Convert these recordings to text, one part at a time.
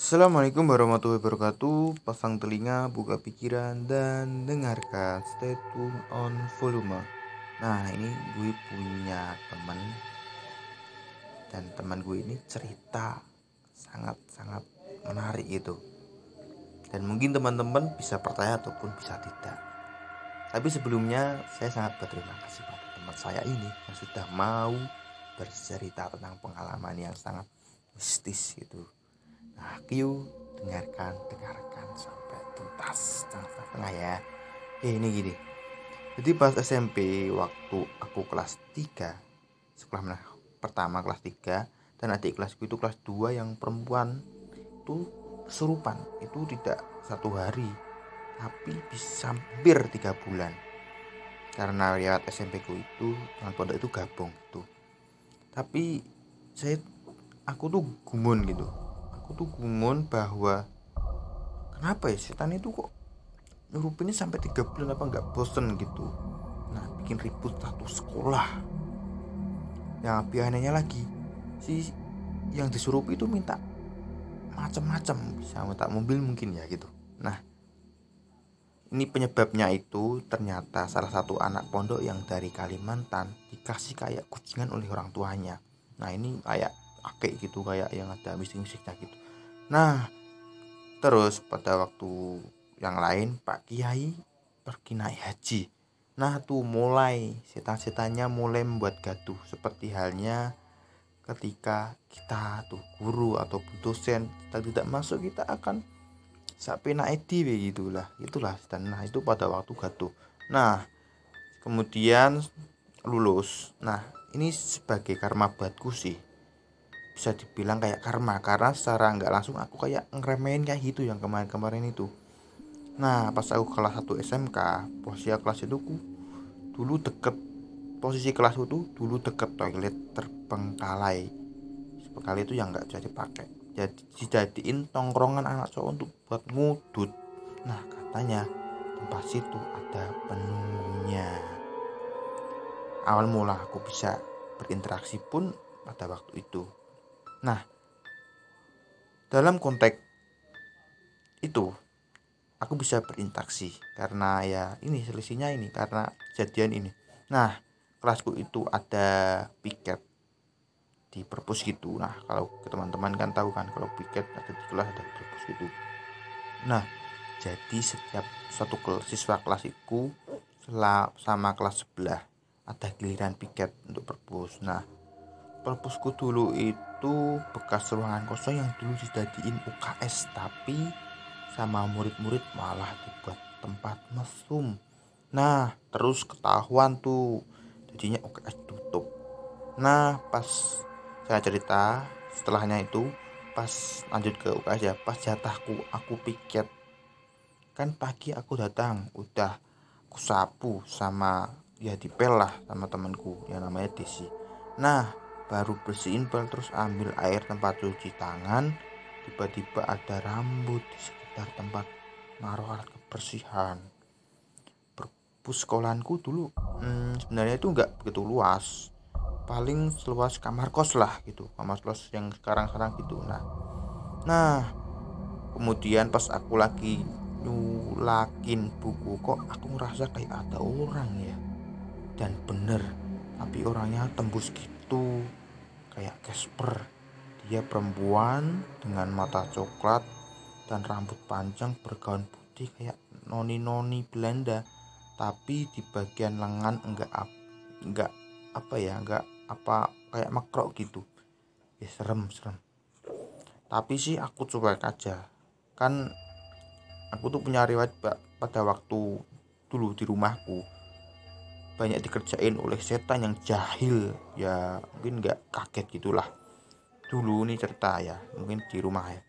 Assalamualaikum warahmatullahi wabarakatuh. Pasang telinga, buka pikiran, dan dengarkan. Stay tune on volume. Nah, ini gue punya teman dan teman gue ini cerita sangat-sangat menarik itu. Dan mungkin teman-teman bisa percaya ataupun bisa tidak. Tapi sebelumnya saya sangat berterima kasih pada teman saya ini yang sudah mau bercerita tentang pengalaman yang sangat mistis gitu Q dengarkan, dengarkan sampai tuntas, jangan tengah ya. Eh, ini gini. Jadi pas SMP waktu aku kelas 3, sekolah mana? Pertama kelas 3 dan adik kelasku itu kelas 2 yang perempuan itu kesurupan. Itu tidak satu hari, tapi bisa hampir tiga bulan. Karena lewat SMP ku itu dengan pondok itu gabung gitu. Tapi saya aku tuh gumun gitu aku tuh gumun bahwa kenapa ya setan itu kok ini sampai tiga bulan apa nggak bosen gitu? Nah bikin ribut satu sekolah. Yang lebih anehnya lagi si yang disuruh itu minta macam-macam bisa minta mobil mungkin ya gitu. Nah ini penyebabnya itu ternyata salah satu anak pondok yang dari Kalimantan dikasih kayak kucingan oleh orang tuanya. Nah ini kayak akek gitu kayak yang ada mistik-mistiknya gitu. Nah, terus pada waktu yang lain Pak Kiai pergi naik haji. Nah tuh mulai setan-setannya mulai membuat gaduh. Seperti halnya ketika kita tuh guru atau dosen kita tidak masuk kita akan sampai naik di gitulah itulah dan nah itu pada waktu gaduh. Nah kemudian lulus. Nah ini sebagai karma buatku sih bisa dibilang kayak karma. Karena secara nggak langsung aku kayak ngeremehin kayak gitu yang kemarin-kemarin itu. Nah pas aku kelas 1 SMK posisi kelas itu ku dulu deket posisi kelas itu dulu deket toilet terbengkalai. Terbengkalai itu yang nggak bisa dipakai jadi dijadiin tongkrongan anak cowok untuk buat ngudut. Nah katanya tempat situ ada penunggunya awal mula aku bisa berinteraksi pun pada waktu itu Nah, dalam konteks itu aku bisa berinteraksi karena ya ini selisihnya ini karena kejadian ini. Nah, kelasku itu ada piket di perpus gitu. Nah, kalau teman-teman kan tahu kan kalau piket ada di kelas ada perpus gitu. Nah, jadi setiap satu kelas siswa kelas itu sama kelas sebelah ada giliran piket untuk perpus. Nah, perpusku dulu itu bekas ruangan kosong yang dulu dijadiin UKS tapi sama murid-murid malah dibuat tempat mesum. Nah terus ketahuan tuh jadinya UKS tutup. Nah pas saya cerita setelahnya itu pas lanjut ke UKS ya pas jatahku aku piket. Kan pagi aku datang udah aku sapu sama ya dipel lah sama temanku yang namanya Desi. Nah baru bersihin bal terus ambil air tempat cuci tangan tiba-tiba ada rambut di sekitar tempat naruh alat kebersihan. Perpus sekolahanku dulu hmm, sebenarnya itu nggak begitu luas. Paling seluas kamar kos lah gitu kamar kos yang sekarang sekarang gitu. Nah nah kemudian pas aku lagi nyulakin buku kok aku ngerasa kayak ada orang ya. Dan bener tapi orangnya tembus gitu kayak Casper. Dia perempuan dengan mata coklat dan rambut panjang bergaun putih kayak noni-noni Belanda. Tapi di bagian lengan enggak enggak apa ya, enggak apa kayak makrok gitu. Ya serem, serem. Tapi sih aku coba aja. Kan aku tuh punya riwayat pada waktu dulu di rumahku banyak dikerjain oleh setan yang jahil. Ya mungkin nggak kaget gitulah. Dulu nih cerita ya mungkin di rumah ya.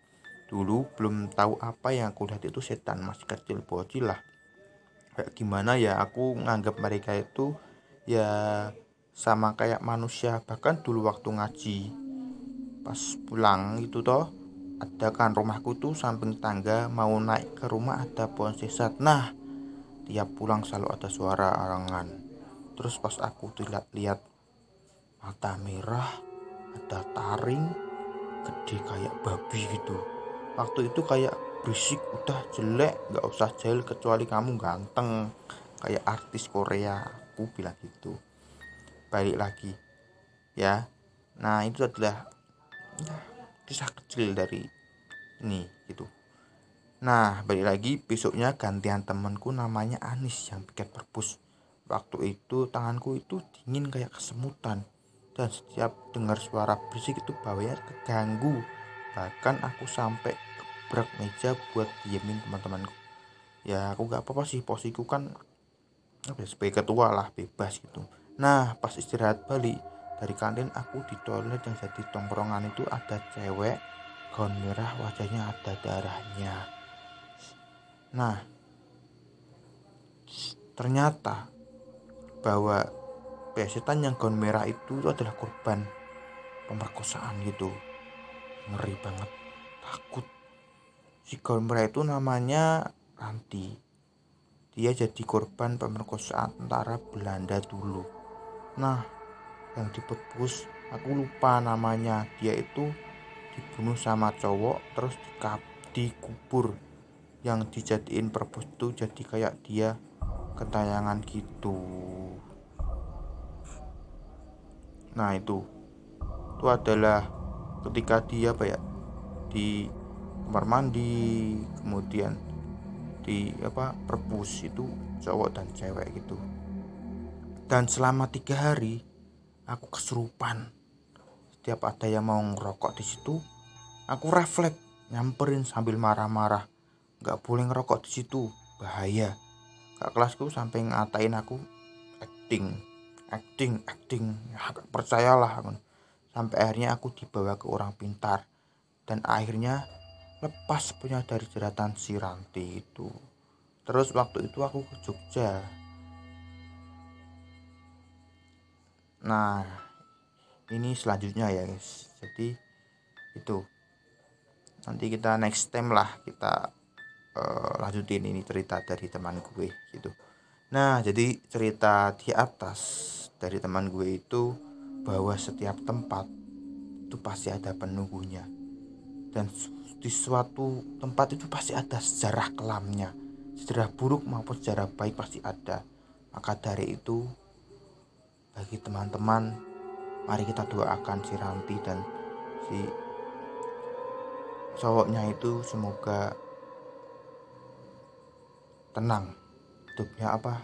Dulu belum tahu apa yang aku lihat itu setan masih kecil bocil lah. Kayak gimana ya aku nganggap mereka itu ya sama kayak manusia. Bahkan dulu waktu ngaji pas pulang itu toh ada kan rumahku tuh samping tangga mau naik ke rumah ada pohon sesat. Nah tiap pulang selalu ada suara arangan terus pas aku lihat lihat mata merah ada taring gede kayak babi gitu. Waktu itu kayak berisik udah jelek nggak usah jahil kecuali kamu ganteng kayak artis Korea. Aku bilang gitu. Balik lagi ya. Nah itu adalah ya, kisah kecil dari ini gitu. Nah balik lagi besoknya gantian temanku namanya Anis yang piket perpus waktu itu tanganku itu dingin kayak kesemutan. Dan setiap dengar suara berisik itu bawahnya keganggu. Bahkan aku sampai gebrak meja buat diemin teman-temanku. Ya aku gak apa-apa sih posisiku kan ya, sebagai ketua lah bebas gitu. Nah pas istirahat balik dari kantin aku di toilet yang jadi tongkrongan itu ada cewek gaun merah wajahnya ada darahnya. Nah ternyata bahwa setan yang gaun merah itu, itu adalah korban pemerkosaan gitu. Ngeri banget takut. Si gaun merah itu namanya Ranti. Dia jadi korban pemerkosaan tentara Belanda dulu. Nah yang dipepus aku lupa namanya. Dia itu dibunuh sama cowok terus dikap, dikubur. Yang dijadiin perpus itu jadi kayak dia kentayangan gitu nah itu. Itu adalah ketika dia apa ya di kamar mandi kemudian di apa perpus itu cowok dan cewek gitu. Dan selama tiga hari aku kesurupan. Setiap ada yang mau ngerokok di situ aku refleks nyamperin sambil marah-marah. Nggak boleh ngerokok di situ bahaya. Kak kelasku sampai ngatain aku acting acting acting. Ya, percayalah sampai akhirnya aku dibawa ke orang pintar. Dan akhirnya lepas punya dari jeratan si Ranti itu. Terus waktu itu aku ke Jogja. Nah ini selanjutnya ya guys. Jadi itu. Nanti kita next time lah kita uh, lanjutin ini cerita dari teman gue gitu. Nah jadi cerita di atas dari teman gue itu bahwa setiap tempat itu pasti ada penunggunya. Dan di suatu tempat itu pasti ada sejarah kelamnya. Sejarah buruk maupun sejarah baik pasti ada. Maka dari itu bagi teman-teman mari kita doakan si Ranti dan si cowoknya itu semoga tenang. Hidupnya apa?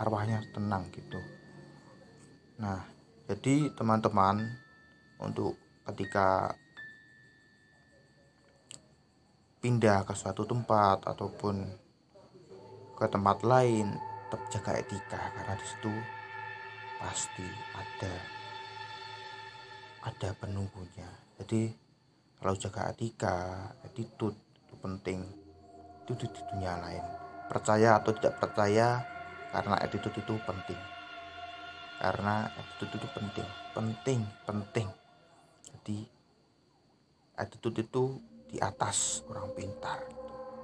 Arwahnya tenang gitu Nah, jadi teman-teman untuk ketika pindah ke suatu tempat ataupun ke tempat lain tetap jaga etika karena di situ pasti ada ada penunggunya. Jadi kalau jaga etika, attitude itu penting. Itu di dunia lain. Percaya atau tidak percaya karena attitude itu penting karena attitude itu penting penting penting. Jadi attitude itu di atas orang pintar.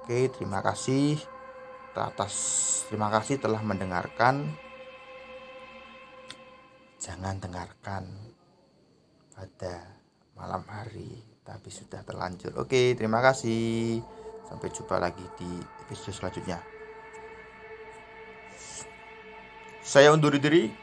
Oke terima kasih. Atas terima kasih telah mendengarkan. Jangan dengarkan pada malam hari tapi sudah terlanjur. Oke terima kasih. Sampai jumpa lagi di episode selanjutnya. Saya undur diri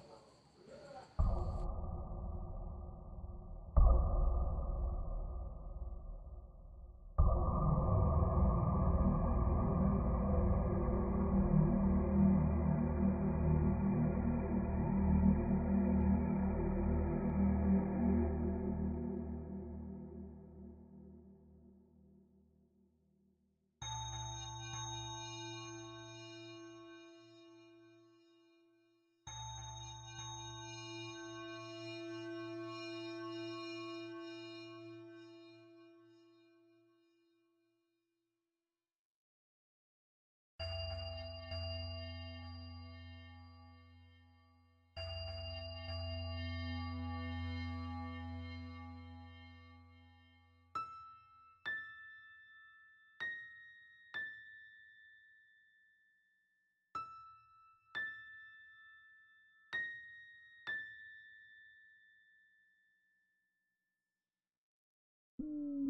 Ooh.